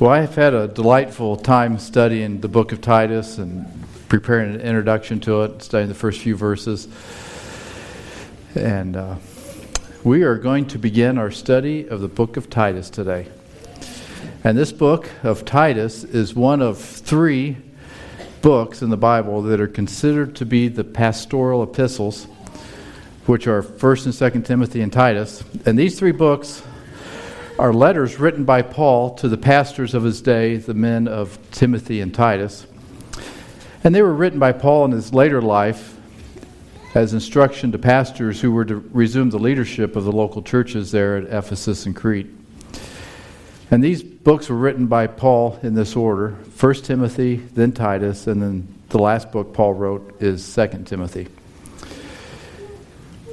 Well, I have had a delightful time studying the book of Titus and preparing an introduction to it, studying the first few verses. And uh, we are going to begin our study of the book of Titus today. And this book of Titus is one of three books in the Bible that are considered to be the pastoral epistles, which are 1st and 2nd Timothy and Titus. And these three books are letters written by Paul to the pastors of his day, the men of Timothy and Titus. And they were written by Paul in his later life as instruction to pastors who were to resume the leadership of the local churches there at Ephesus and Crete. And these books were written by Paul in this order First Timothy, then Titus, and then the last book Paul wrote is Second Timothy.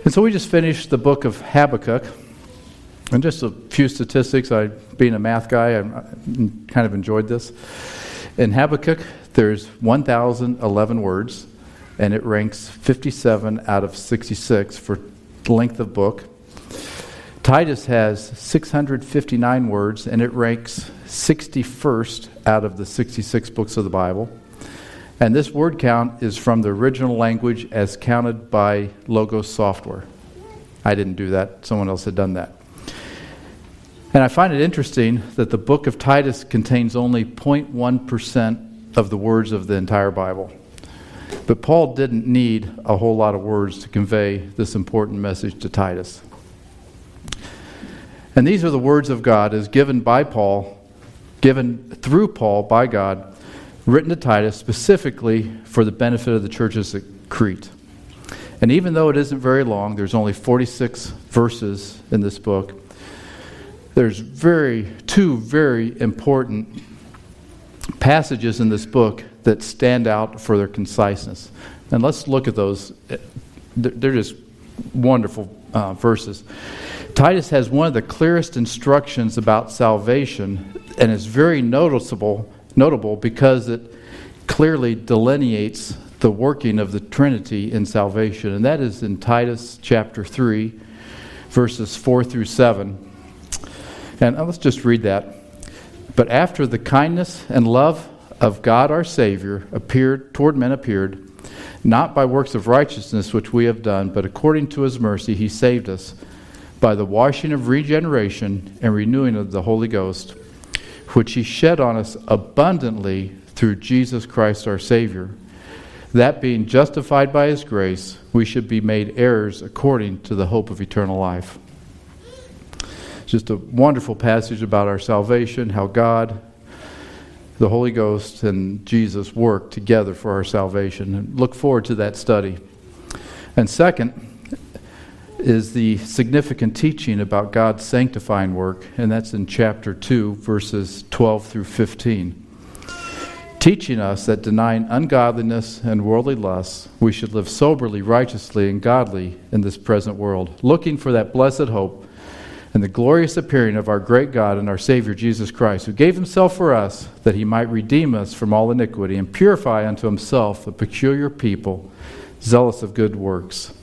And so we just finished the book of Habakkuk. And just a few statistics. I, being a math guy, I kind of enjoyed this. In Habakkuk, there's 1,011 words, and it ranks 57 out of 66 for length of book. Titus has 659 words, and it ranks 61st out of the 66 books of the Bible. And this word count is from the original language as counted by Logos software. I didn't do that, someone else had done that. And I find it interesting that the book of Titus contains only 0.1% of the words of the entire Bible. But Paul didn't need a whole lot of words to convey this important message to Titus. And these are the words of God as given by Paul, given through Paul by God, written to Titus specifically for the benefit of the churches at Crete. And even though it isn't very long, there's only 46 verses in this book there's very two very important passages in this book that stand out for their conciseness. And let's look at those. They're just wonderful uh, verses. Titus has one of the clearest instructions about salvation, and it's very noticeable, notable because it clearly delineates the working of the Trinity in salvation, and that is in Titus chapter 3, verses 4 through 7. And let's just read that. But after the kindness and love of God our Savior appeared toward men appeared, not by works of righteousness which we have done, but according to his mercy he saved us by the washing of regeneration and renewing of the Holy Ghost, which he shed on us abundantly through Jesus Christ our Savior. That being justified by his grace, we should be made heirs according to the hope of eternal life just a wonderful passage about our salvation, how God, the Holy Ghost, and Jesus work together for our salvation. And look forward to that study. And second, is the significant teaching about God's sanctifying work, and that's in chapter 2, verses 12 through 15. Teaching us that denying ungodliness and worldly lusts, we should live soberly, righteously, and godly in this present world, looking for that blessed hope and the glorious appearing of our great God and our Savior Jesus Christ, who gave himself for us that he might redeem us from all iniquity and purify unto himself a peculiar people, zealous of good works.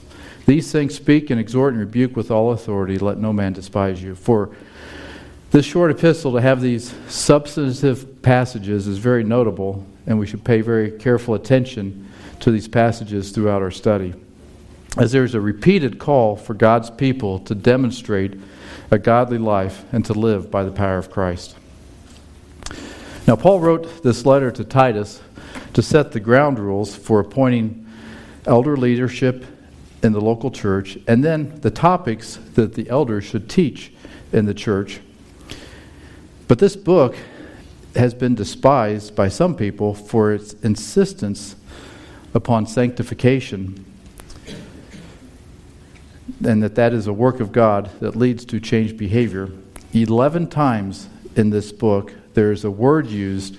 These things speak and exhort and rebuke with all authority. Let no man despise you. For this short epistle to have these substantive passages is very notable, and we should pay very careful attention to these passages throughout our study. As there's a repeated call for God's people to demonstrate a godly life and to live by the power of Christ. Now, Paul wrote this letter to Titus to set the ground rules for appointing elder leadership in the local church and then the topics that the elders should teach in the church. But this book has been despised by some people for its insistence upon sanctification and that that is a work of God that leads to changed behavior. 11 times in this book, there is a word used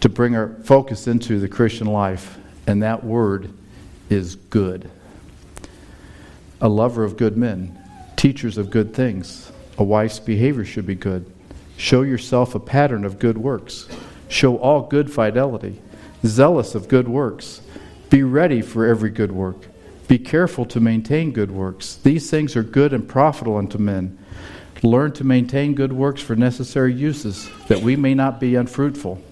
to bring our focus into the Christian life, and that word is good. A lover of good men, teachers of good things. A wife's behavior should be good. Show yourself a pattern of good works. Show all good fidelity. Zealous of good works. Be ready for every good work be careful to maintain good works. These things are good and profitable unto men, Learn to maintain good works for necessary uses, that we may not be unfruitful.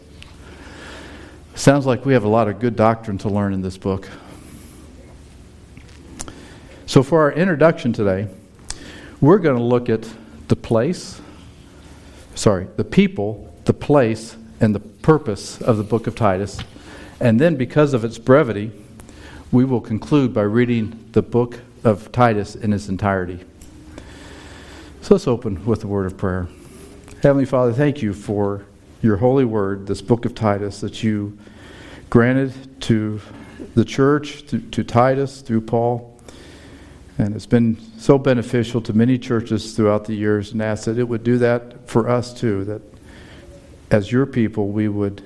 Sounds like we have a lot of good doctrine to learn in this book. So, for our introduction today, we're going to look at the place, sorry, the people, the place, and the purpose of the book of Titus. And then, because of its brevity, we will conclude by reading the book of Titus in its entirety. So let's open with a word of prayer. Heavenly Father, thank you for your holy word, this book of Titus that you granted to the church, to, to Titus through Paul. And it's been so beneficial to many churches throughout the years, and ask that it would do that for us too, that as your people, we would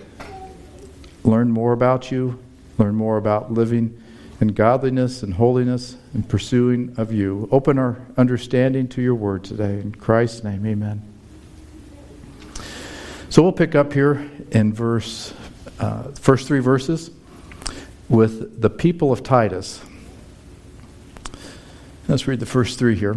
learn more about you, learn more about living in godliness and holiness and pursuing of you. Open our understanding to your word today. In Christ's name, amen. So we'll pick up here in verse, uh, first three verses with the people of Titus. Let's read the first three here.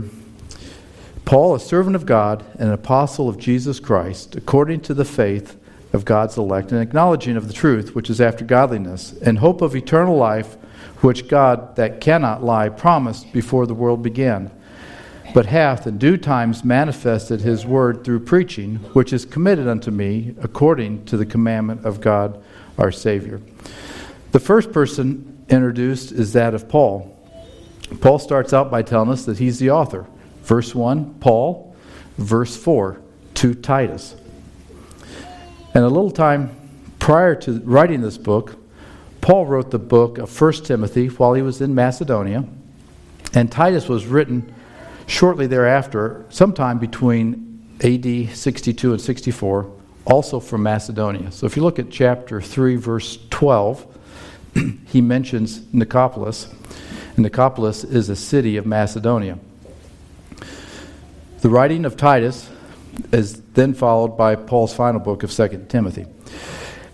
Paul, a servant of God and an apostle of Jesus Christ, according to the faith of God's elect, and acknowledging of the truth which is after godliness, and hope of eternal life, which God, that cannot lie, promised before the world began, but hath in due times manifested his word through preaching, which is committed unto me according to the commandment of God our Savior. The first person introduced is that of Paul. Paul starts out by telling us that he's the author. Verse 1, Paul. Verse 4, to Titus. And a little time prior to writing this book, Paul wrote the book of 1 Timothy while he was in Macedonia. And Titus was written shortly thereafter, sometime between AD 62 and 64, also from Macedonia. So if you look at chapter 3, verse 12, he mentions Nicopolis. Nicopolis is a city of Macedonia. The writing of Titus is then followed by Paul's final book of 2 Timothy.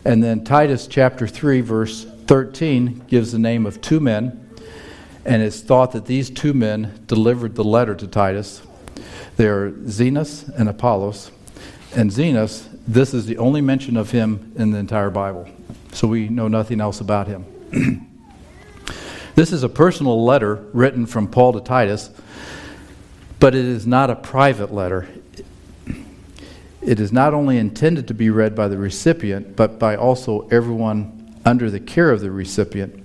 And then Titus chapter 3, verse 13, gives the name of two men, and it's thought that these two men delivered the letter to Titus. They are Zenas and Apollos. And Zenas, this is the only mention of him in the entire Bible. So we know nothing else about him. This is a personal letter written from Paul to Titus, but it is not a private letter. It is not only intended to be read by the recipient, but by also everyone under the care of the recipient.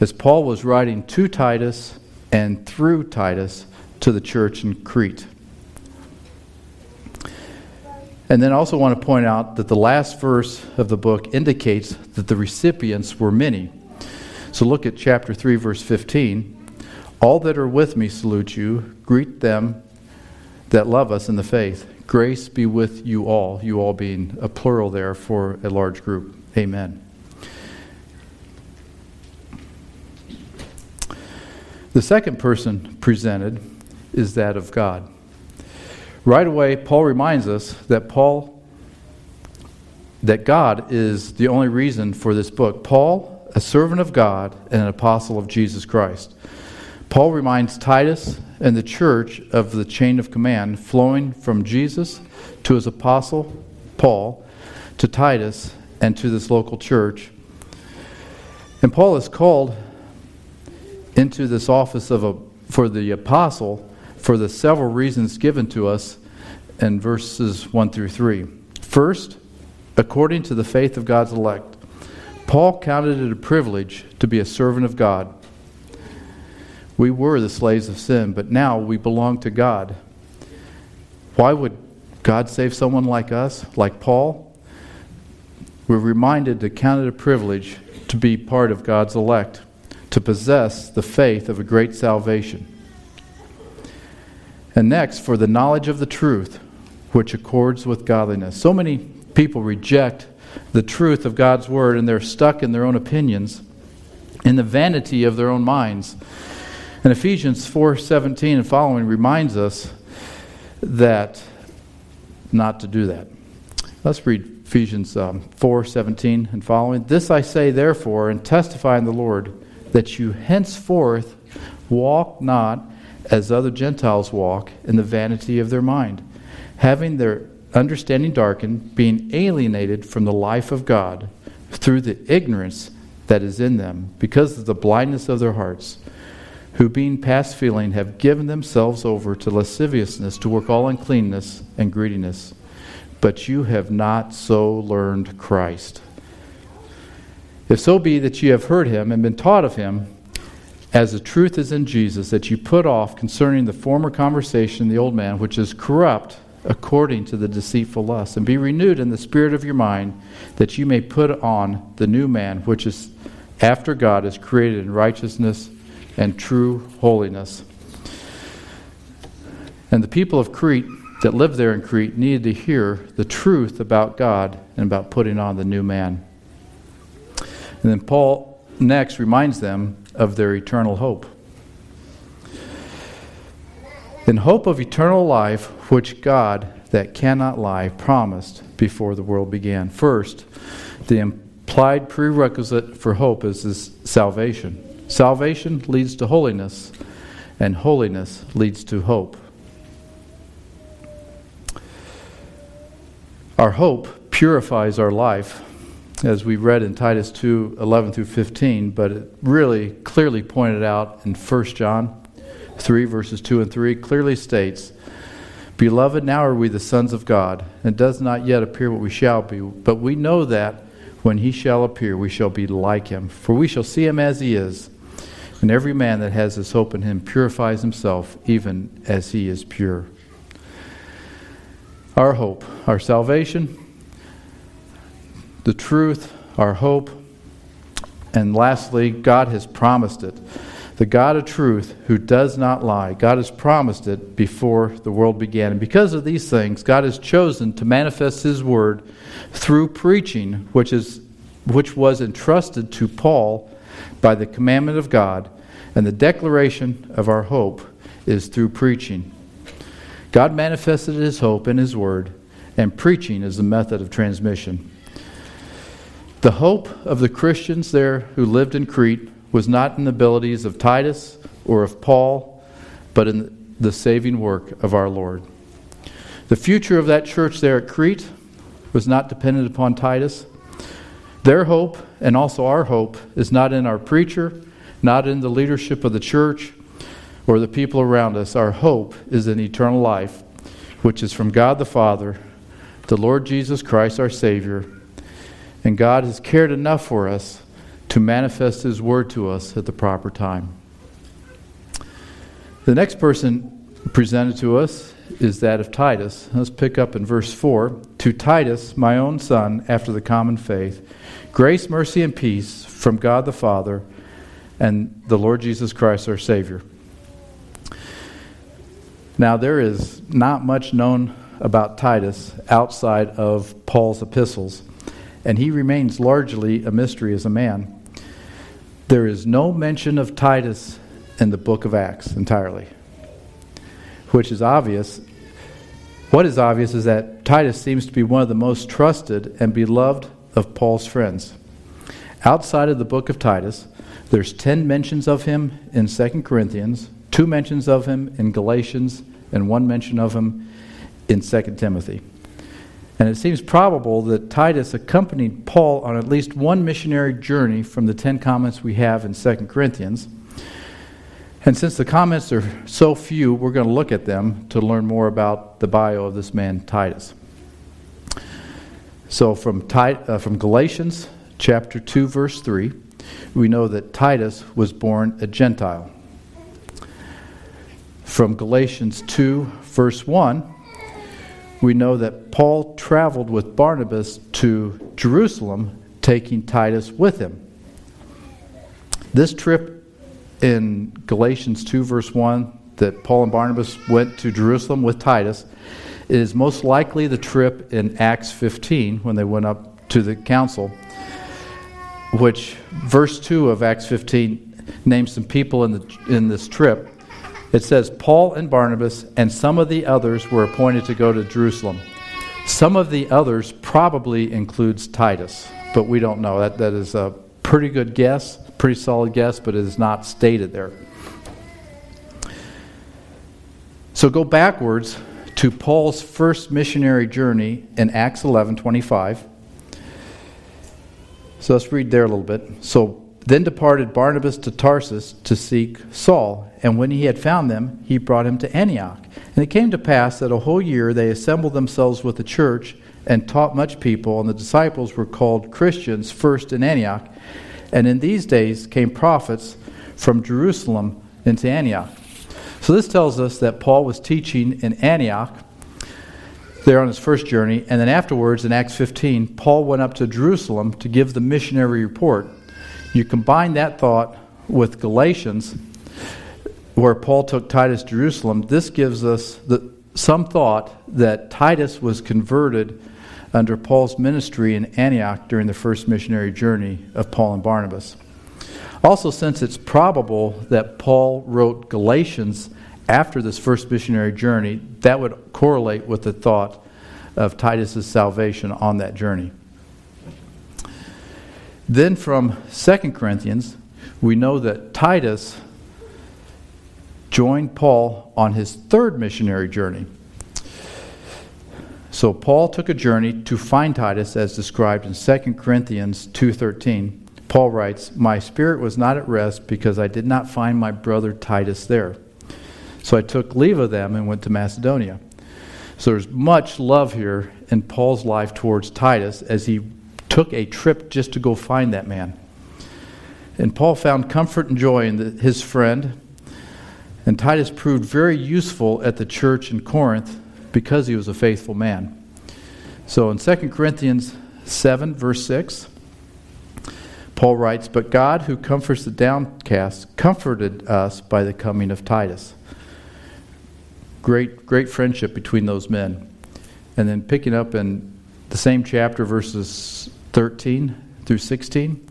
As Paul was writing to Titus and through Titus to the church in Crete. And then I also want to point out that the last verse of the book indicates that the recipients were many. So look at chapter 3, verse 15. All that are with me salute you. Greet them that love us in the faith. Grace be with you all, you all being a plural there for a large group. Amen. The second person presented is that of God. Right away, Paul reminds us that Paul that God is the only reason for this book. Paul a servant of God and an apostle of Jesus Christ. Paul reminds Titus and the church of the chain of command flowing from Jesus to his apostle, Paul, to Titus, and to this local church. And Paul is called into this office of a, for the apostle for the several reasons given to us in verses 1 through 3. First, according to the faith of God's elect. Paul counted it a privilege to be a servant of God. We were the slaves of sin, but now we belong to God. Why would God save someone like us, like Paul? We're reminded to count it a privilege to be part of God's elect, to possess the faith of a great salvation. And next, for the knowledge of the truth, which accords with godliness. So many people reject the truth of God's word and they're stuck in their own opinions, in the vanity of their own minds. And Ephesians 4:17 and following reminds us that not to do that. Let's read Ephesians um, 4:17 and following. This I say therefore and testify in the Lord that you henceforth walk not as other Gentiles walk in the vanity of their mind, having their understanding darkened, being alienated from the life of God through the ignorance that is in them, because of the blindness of their hearts, who being past feeling have given themselves over to lasciviousness to work all uncleanness and greediness. But you have not so learned Christ. If so be that ye have heard him and been taught of him, as the truth is in Jesus, that you put off concerning the former conversation, the old man, which is corrupt according to the deceitful lust, and be renewed in the spirit of your mind, that you may put on the new man, which is after God is created in righteousness and true holiness. And the people of Crete that lived there in Crete needed to hear the truth about God and about putting on the new man. And then Paul next reminds them of their eternal hope. In hope of eternal life, which God, that cannot lie, promised before the world began. First, the implied prerequisite for hope is this salvation. Salvation leads to holiness, and holiness leads to hope. Our hope purifies our life as we read in Titus 2 11 through 15, but it really clearly pointed out in 1 John 3, verses 2 and 3, clearly states, Beloved, now are we the sons of God, and does not yet appear what we shall be, but we know that when he shall appear, we shall be like him, for we shall see him as he is. And every man that has this hope in him purifies himself, even as he is pure. Our hope, our salvation, the truth, our hope, and lastly, God has promised it. The God of truth who does not lie. God has promised it before the world began. And because of these things, God has chosen to manifest his word through preaching, which is which was entrusted to Paul by the commandment of God, and the declaration of our hope is through preaching. God manifested his hope in his word, and preaching is the method of transmission. The hope of the Christians there who lived in Crete was not in the abilities of Titus or of Paul, but in the saving work of our Lord. The future of that church there at Crete was not dependent upon Titus. Their hope, and also our hope, is not in our preacher, not in the leadership of the church or the people around us. Our hope is in eternal life, which is from God the Father, the Lord Jesus Christ, our Savior and God has cared enough for us to manifest His word to us at the proper time. The next person presented to us is that of Titus. Let's pick up in verse 4. To Titus, my own son, after the common faith, grace, mercy, and peace from God the Father and the Lord Jesus Christ, our Savior. Now, there is not much known about Titus outside of Paul's epistles and he remains largely a mystery as a man. There is no mention of Titus in the book of Acts entirely, which is obvious. What is obvious is that Titus seems to be one of the most trusted and beloved of Paul's friends. Outside of the book of Titus, there's 10 mentions of him in 2 Corinthians, two mentions of him in Galatians, and one mention of him in 2 Timothy. And it seems probable that Titus accompanied Paul on at least one missionary journey from the Ten Comments we have in 2 Corinthians. And since the comments are so few, we're going to look at them to learn more about the bio of this man, Titus. So from, Tit- uh, from Galatians chapter 2, verse 3, we know that Titus was born a Gentile. From Galatians 2, verse 1, we know that Paul traveled with Barnabas to Jerusalem, taking Titus with him. This trip in Galatians 2, verse 1, that Paul and Barnabas went to Jerusalem with Titus, is most likely the trip in Acts 15 when they went up to the council, which verse 2 of Acts 15 names some people in, the, in this trip it says, Paul and Barnabas and some of the others were appointed to go to Jerusalem. Some of the others probably includes Titus, but we don't know. That, that is a pretty good guess, pretty solid guess, but it is not stated there. So go backwards to Paul's first missionary journey in Acts 11 25. So let's read there a little bit. So then departed Barnabas to Tarsus to seek Saul, and when he had found them, he brought him to Antioch. And it came to pass that a whole year they assembled themselves with the church and taught much people, and the disciples were called Christians first in Antioch. And in these days came prophets from Jerusalem into Antioch. So this tells us that Paul was teaching in Antioch there on his first journey, and then afterwards in Acts 15, Paul went up to Jerusalem to give the missionary report. You combine that thought with Galatians, where Paul took Titus to Jerusalem, this gives us the, some thought that Titus was converted under Paul's ministry in Antioch during the first missionary journey of Paul and Barnabas. Also, since it's probable that Paul wrote Galatians after this first missionary journey, that would correlate with the thought of Titus's salvation on that journey. Then from 2 Corinthians, we know that Titus joined Paul on his third missionary journey. So Paul took a journey to find Titus as described in 2 Corinthians 2:13. Paul writes, "My spirit was not at rest because I did not find my brother Titus there. So I took leave of them and went to Macedonia." So there's much love here in Paul's life towards Titus as he took a trip just to go find that man. And Paul found comfort and joy in the, his friend. And Titus proved very useful at the church in Corinth because he was a faithful man. So in 2 Corinthians 7, verse 6, Paul writes, But God, who comforts the downcast, comforted us by the coming of Titus. Great, great friendship between those men. And then picking up in the same chapter, verses 13 through 16.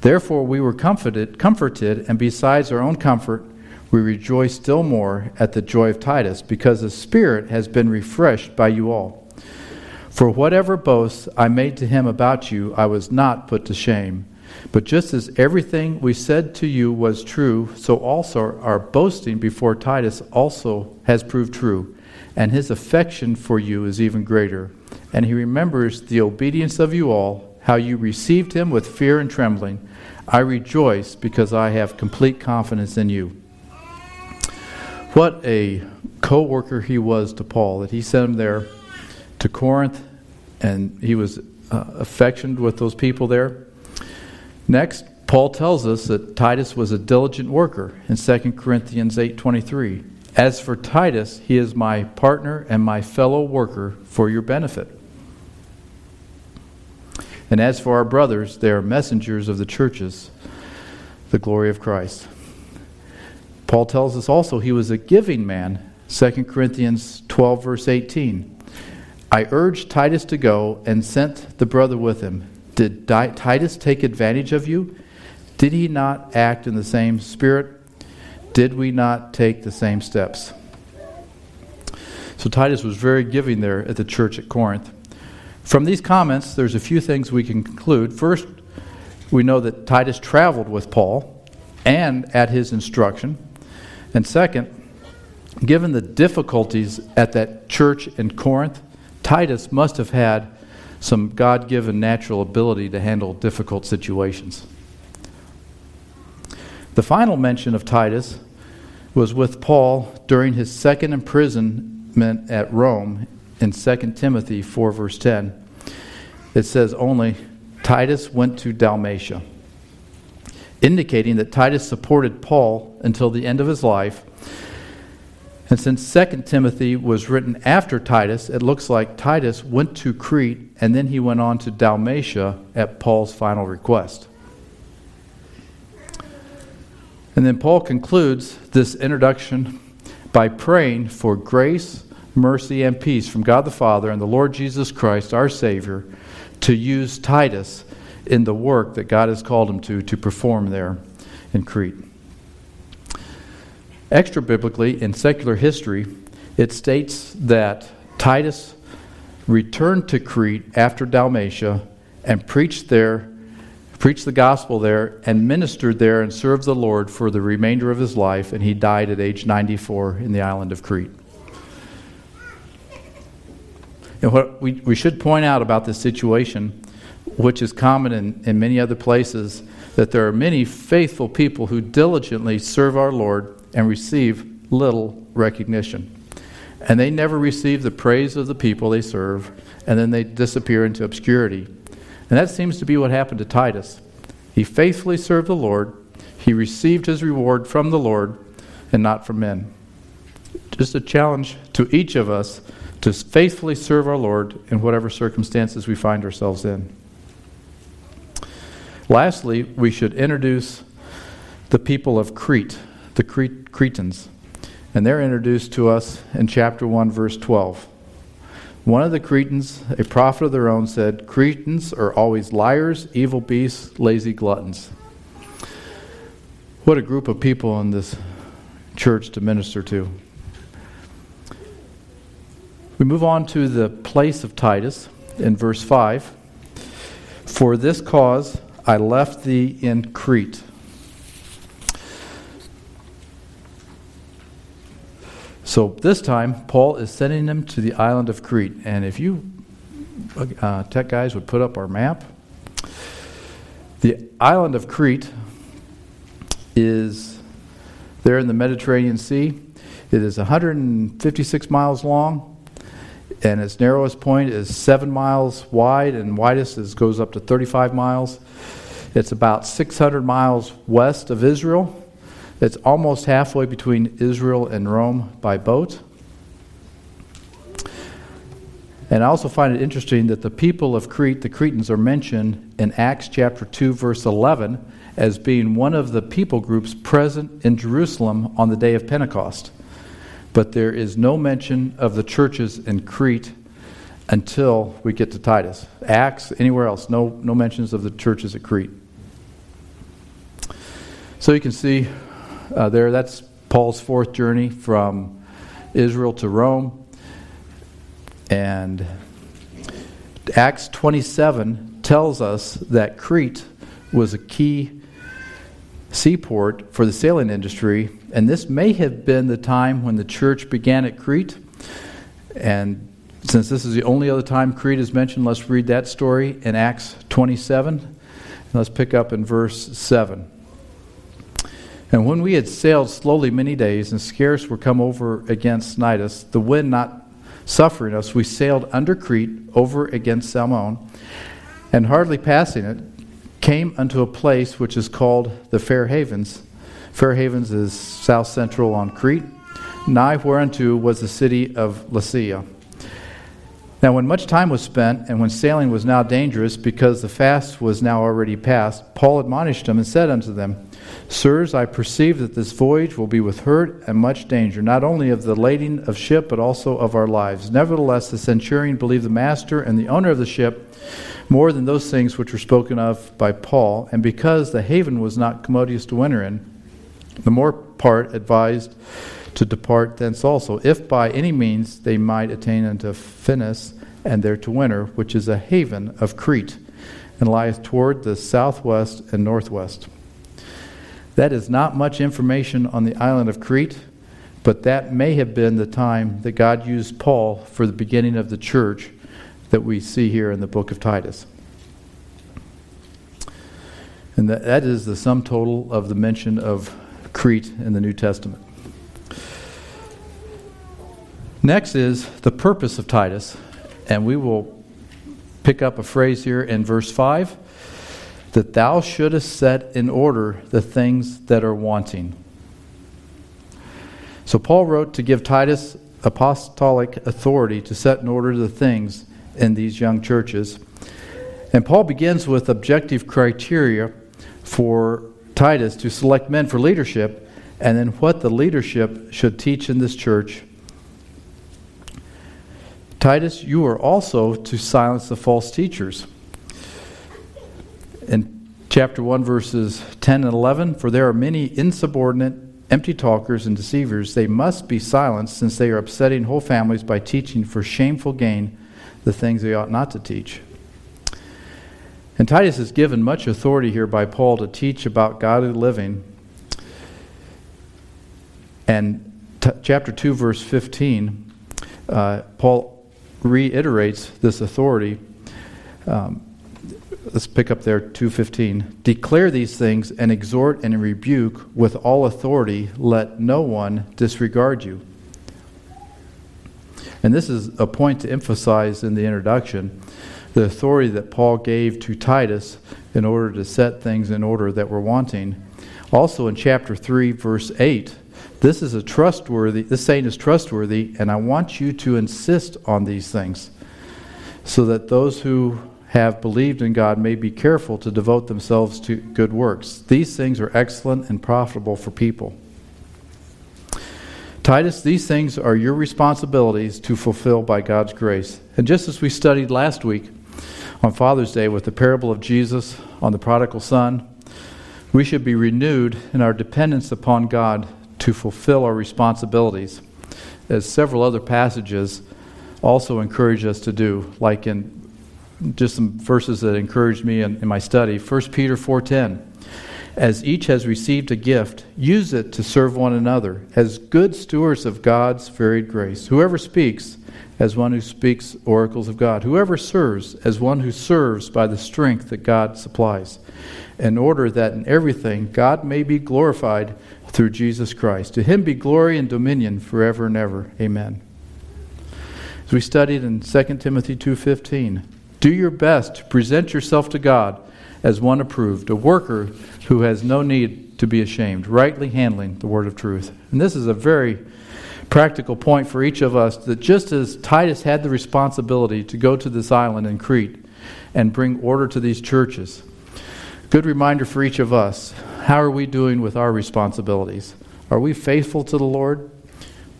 Therefore, we were comforted, comforted, and besides our own comfort, we rejoice still more at the joy of Titus, because the Spirit has been refreshed by you all. For whatever boasts I made to him about you, I was not put to shame. But just as everything we said to you was true, so also our boasting before Titus also has proved true, and his affection for you is even greater. And he remembers the obedience of you all, how you received him with fear and trembling. I rejoice because I have complete confidence in you. What a co worker he was to Paul, that he sent him there to Corinth, and he was uh, affectioned with those people there. Next, Paul tells us that Titus was a diligent worker in 2 Corinthians 8:23. As for Titus, he is my partner and my fellow worker for your benefit. And as for our brothers, they are messengers of the churches, the glory of Christ. Paul tells us also he was a giving man. 2 Corinthians 12, verse 18. I urged Titus to go and sent the brother with him. Did Titus take advantage of you? Did he not act in the same spirit? Did we not take the same steps? So Titus was very giving there at the church at Corinth. From these comments, there's a few things we can conclude. First, we know that Titus traveled with Paul and at his instruction. And second, given the difficulties at that church in Corinth, Titus must have had some God given natural ability to handle difficult situations. The final mention of Titus was with Paul during his second imprisonment at Rome in 2 Timothy 4, verse 10. It says only, Titus went to Dalmatia indicating that Titus supported Paul until the end of his life. And since 2 Timothy was written after Titus, it looks like Titus went to Crete and then he went on to Dalmatia at Paul's final request. And then Paul concludes this introduction by praying for grace, mercy, and peace from God the Father and the Lord Jesus Christ, our Savior, to use Titus in the work that God has called him to to perform there in Crete. Extra biblically, in secular history, it states that Titus returned to Crete after Dalmatia and preached there, preached the gospel there, and ministered there and served the Lord for the remainder of his life, and he died at age 94 in the island of Crete. And what we, we should point out about this situation, which is common in, in many other places, that there are many faithful people who diligently serve our Lord and receive little recognition. And they never receive the praise of the people they serve, and then they disappear into obscurity. And that seems to be what happened to Titus. He faithfully served the Lord, he received his reward from the Lord and not from men. Just a challenge to each of us to faithfully serve our Lord in whatever circumstances we find ourselves in. Lastly, we should introduce the people of Crete, the Cretans. And they're introduced to us in chapter 1, verse 12. One of the Cretans, a prophet of their own, said, Cretans are always liars, evil beasts, lazy gluttons. What a group of people in this church to minister to. We move on to the place of Titus in verse 5. For this cause I left thee in Crete. So this time, Paul is sending them to the island of Crete. And if you uh, tech guys would put up our map, the island of Crete is there in the Mediterranean Sea. It is 156 miles long and its narrowest point is seven miles wide, and widest is, goes up to 35 miles. It's about 600 miles west of Israel. It's almost halfway between Israel and Rome by boat. And I also find it interesting that the people of Crete, the Cretans, are mentioned in Acts chapter 2, verse 11, as being one of the people groups present in Jerusalem on the day of Pentecost but there is no mention of the churches in Crete until we get to Titus. Acts, anywhere else, no, no mentions of the churches at Crete. So you can see uh, there, that's Paul's fourth journey from Israel to Rome. And Acts 27 tells us that Crete was a key seaport for the sailing industry, and this may have been the time when the church began at Crete. And since this is the only other time Crete is mentioned, let's read that story in Acts 27. And let's pick up in verse 7. And when we had sailed slowly many days and scarce were come over against Cnidus, the wind not suffering us, we sailed under Crete over against Salmone, and hardly passing it, came unto a place which is called the Fair Havens. Fair Havens is south central on Crete, nigh whereunto was the city of Lasea. Now, when much time was spent, and when sailing was now dangerous, because the fast was now already past, Paul admonished them and said unto them, Sirs, I perceive that this voyage will be with hurt and much danger, not only of the lading of ship, but also of our lives. Nevertheless, the centurion believed the master and the owner of the ship more than those things which were spoken of by Paul, and because the haven was not commodious to winter in, the more part advised to depart thence also, if by any means they might attain unto Phenice, and there to winter, which is a haven of Crete, and lieth toward the southwest and northwest. That is not much information on the island of Crete, but that may have been the time that God used Paul for the beginning of the church that we see here in the book of Titus. And that, that is the sum total of the mention of Crete in the New Testament. Next is the purpose of Titus, and we will pick up a phrase here in verse 5 that thou shouldest set in order the things that are wanting. So Paul wrote to give Titus apostolic authority to set in order the things in these young churches. And Paul begins with objective criteria for Titus to select men for leadership and then what the leadership should teach in this church. Titus, you are also to silence the false teachers. In chapter 1, verses 10 and 11, for there are many insubordinate, empty talkers, and deceivers. They must be silenced since they are upsetting whole families by teaching for shameful gain the things they ought not to teach. And Titus is given much authority here by Paul to teach about godly living. And t- chapter 2, verse 15, uh, Paul reiterates this authority. Um, let's pick up there 215 declare these things and exhort and rebuke with all authority let no one disregard you and this is a point to emphasize in the introduction the authority that paul gave to titus in order to set things in order that were wanting also in chapter 3 verse 8 this is a trustworthy this saying is trustworthy and i want you to insist on these things so that those who have believed in God may be careful to devote themselves to good works. These things are excellent and profitable for people. Titus, these things are your responsibilities to fulfill by God's grace. And just as we studied last week on Father's Day with the parable of Jesus on the prodigal son, we should be renewed in our dependence upon God to fulfill our responsibilities, as several other passages also encourage us to do, like in just some verses that encouraged me in, in my study. 1 Peter 4:10. As each has received a gift, use it to serve one another as good stewards of God's varied grace. Whoever speaks, as one who speaks oracles of God. Whoever serves, as one who serves by the strength that God supplies, in order that in everything God may be glorified through Jesus Christ. To him be glory and dominion forever and ever. Amen. As we studied in 2 Timothy 2:15, do your best to present yourself to God as one approved, a worker who has no need to be ashamed, rightly handling the word of truth. And this is a very practical point for each of us that just as Titus had the responsibility to go to this island in Crete and bring order to these churches, good reminder for each of us how are we doing with our responsibilities? Are we faithful to the Lord?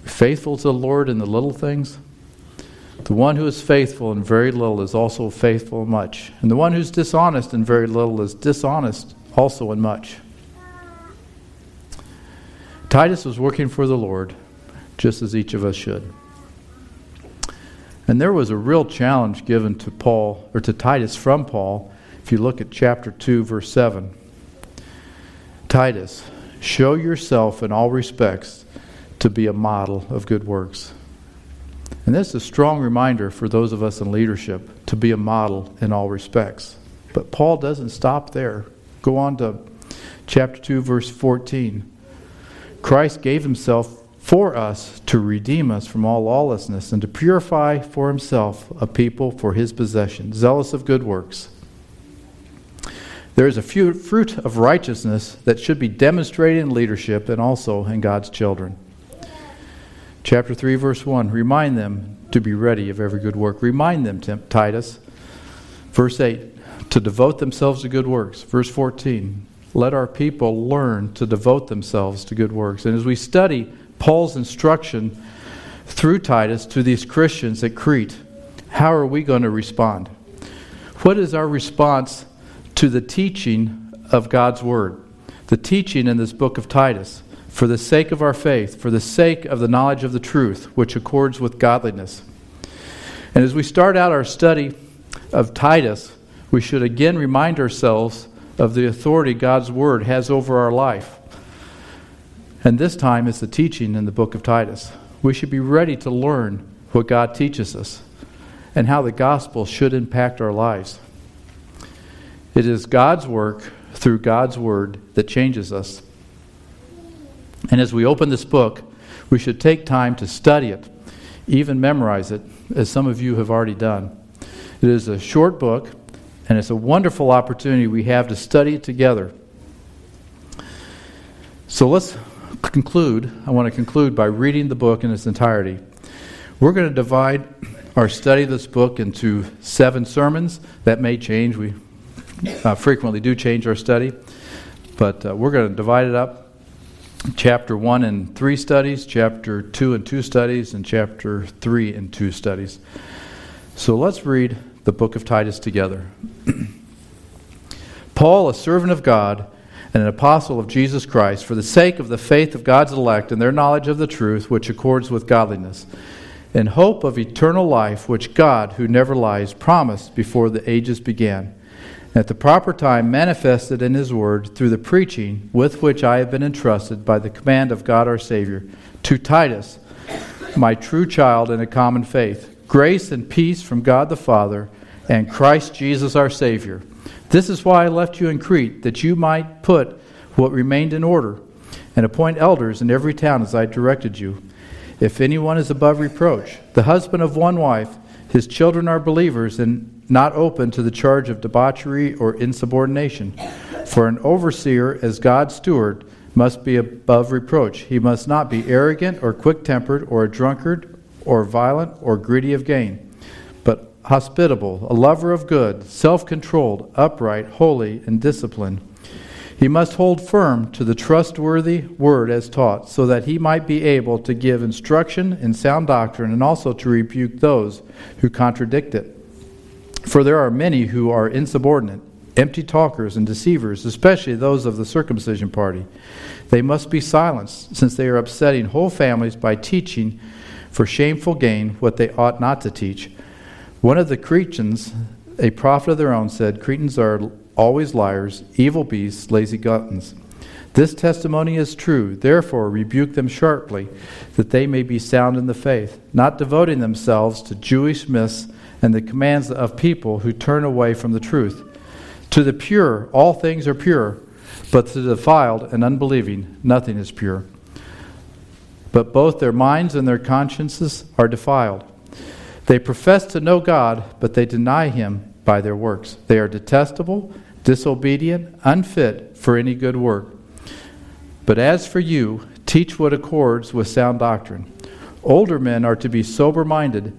Faithful to the Lord in the little things? The one who is faithful in very little is also faithful in much. And the one who's dishonest in very little is dishonest also in much. Titus was working for the Lord, just as each of us should. And there was a real challenge given to Paul, or to Titus from Paul, if you look at chapter 2, verse 7. Titus, show yourself in all respects to be a model of good works and this is a strong reminder for those of us in leadership to be a model in all respects. But Paul doesn't stop there. Go on to chapter 2, verse 14. Christ gave himself for us to redeem us from all lawlessness and to purify for himself a people for his possession, zealous of good works. There is a fruit of righteousness that should be demonstrated in leadership and also in God's children. Chapter 3, verse 1 Remind them to be ready of every good work. Remind them, Titus. Verse 8 To devote themselves to good works. Verse 14 Let our people learn to devote themselves to good works. And as we study Paul's instruction through Titus to these Christians at Crete, how are we going to respond? What is our response to the teaching of God's Word? The teaching in this book of Titus for the sake of our faith, for the sake of the knowledge of the truth, which accords with godliness. And as we start out our study of Titus, we should again remind ourselves of the authority God's Word has over our life. And this time it's the teaching in the book of Titus. We should be ready to learn what God teaches us and how the gospel should impact our lives. It is God's work through God's Word that changes us. And as we open this book, we should take time to study it, even memorize it, as some of you have already done. It is a short book, and it's a wonderful opportunity we have to study it together. So let's conclude. I want to conclude by reading the book in its entirety. We're going to divide our study of this book into seven sermons. That may change. We uh, frequently do change our study, but uh, we're going to divide it up chapter 1 and 3 studies, chapter 2 and 2 studies, and chapter 3 and 2 studies. So let's read the book of Titus together. Paul, a servant of God and an apostle of Jesus Christ, for the sake of the faith of God's elect and their knowledge of the truth, which accords with godliness, in hope of eternal life, which God, who never lies, promised before the ages began at the proper time manifested in His Word through the preaching with which I have been entrusted by the command of God our Savior, to Titus, my true child in a common faith Grace and peace from God the Father and Christ Jesus our Savior. This is why I left you in Crete, that you might put what remained in order, and appoint elders in every town as I directed you. If anyone is above reproach, the husband of one wife, his children are believers and not open to the charge of debauchery or insubordination. For an overseer, as God's steward, must be above reproach. He must not be arrogant or quick tempered or a drunkard or violent or greedy of gain, but hospitable, a lover of good, self controlled, upright, holy, and disciplined. He must hold firm to the trustworthy word as taught, so that he might be able to give instruction in sound doctrine and also to rebuke those who contradict it. For there are many who are insubordinate, empty talkers, and deceivers, especially those of the circumcision party. They must be silenced, since they are upsetting whole families by teaching for shameful gain what they ought not to teach. One of the Cretans, a prophet of their own, said, Cretans are always liars, evil beasts, lazy gluttons. This testimony is true. Therefore, rebuke them sharply, that they may be sound in the faith, not devoting themselves to Jewish myths and the commands of people who turn away from the truth. To the pure, all things are pure, but to the defiled and unbelieving, nothing is pure. But both their minds and their consciences are defiled. They profess to know God, but they deny Him by their works. They are detestable disobedient, unfit for any good work. But as for you, teach what accords with sound doctrine. Older men are to be sober minded,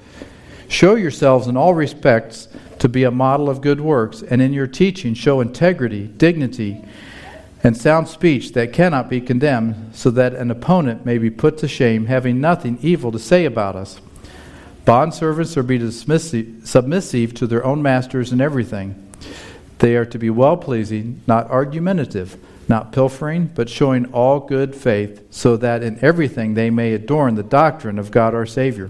Show yourselves in all respects to be a model of good works, and in your teaching show integrity, dignity, and sound speech that cannot be condemned, so that an opponent may be put to shame, having nothing evil to say about us. Bondservants are to be submissive to their own masters in everything. They are to be well pleasing, not argumentative, not pilfering, but showing all good faith, so that in everything they may adorn the doctrine of God our Savior.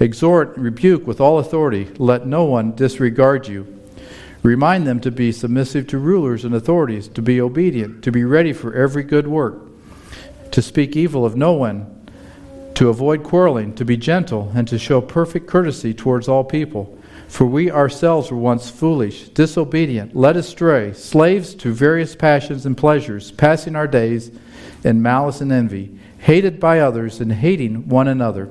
exhort rebuke with all authority. Let no one disregard you. Remind them to be submissive to rulers and authorities, to be obedient, to be ready for every good work, to speak evil of no one to avoid quarreling, to be gentle, and to show perfect courtesy towards all people. For we ourselves were once foolish, disobedient, led astray, slaves to various passions and pleasures, passing our days in malice and envy, hated by others and hating one another.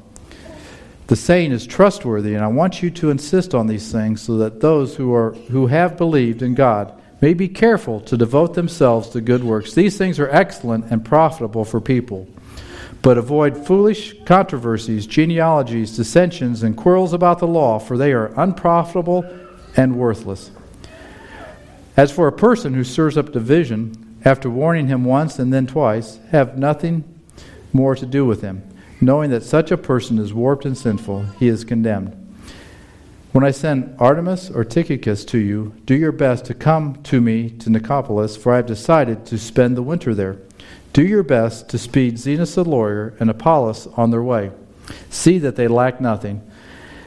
The saying is trustworthy, and I want you to insist on these things so that those who, are, who have believed in God may be careful to devote themselves to good works. These things are excellent and profitable for people. But avoid foolish controversies, genealogies, dissensions, and quarrels about the law, for they are unprofitable and worthless. As for a person who stirs up division, after warning him once and then twice, have nothing more to do with him. Knowing that such a person is warped and sinful, he is condemned. When I send Artemas or Tychicus to you, do your best to come to me to Nicopolis, for I have decided to spend the winter there. Do your best to speed Zenas the lawyer and Apollos on their way. See that they lack nothing,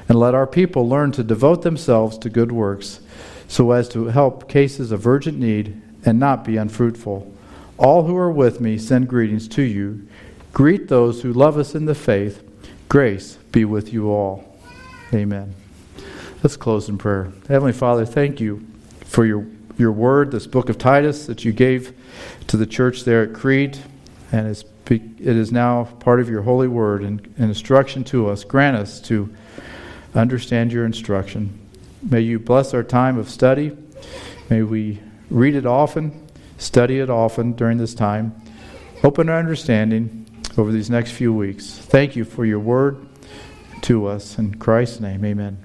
and let our people learn to devote themselves to good works, so as to help cases of urgent need and not be unfruitful. All who are with me send greetings to you. Greet those who love us in the faith. Grace be with you all. Amen. Let's close in prayer. Heavenly Father, thank you for your, your word, this book of Titus that you gave to the church there at Crete, and it's, it is now part of your holy word and, and instruction to us. Grant us to understand your instruction. May you bless our time of study. May we read it often, study it often during this time. Open our understanding over these next few weeks. Thank you for your word to us. In Christ's name, amen.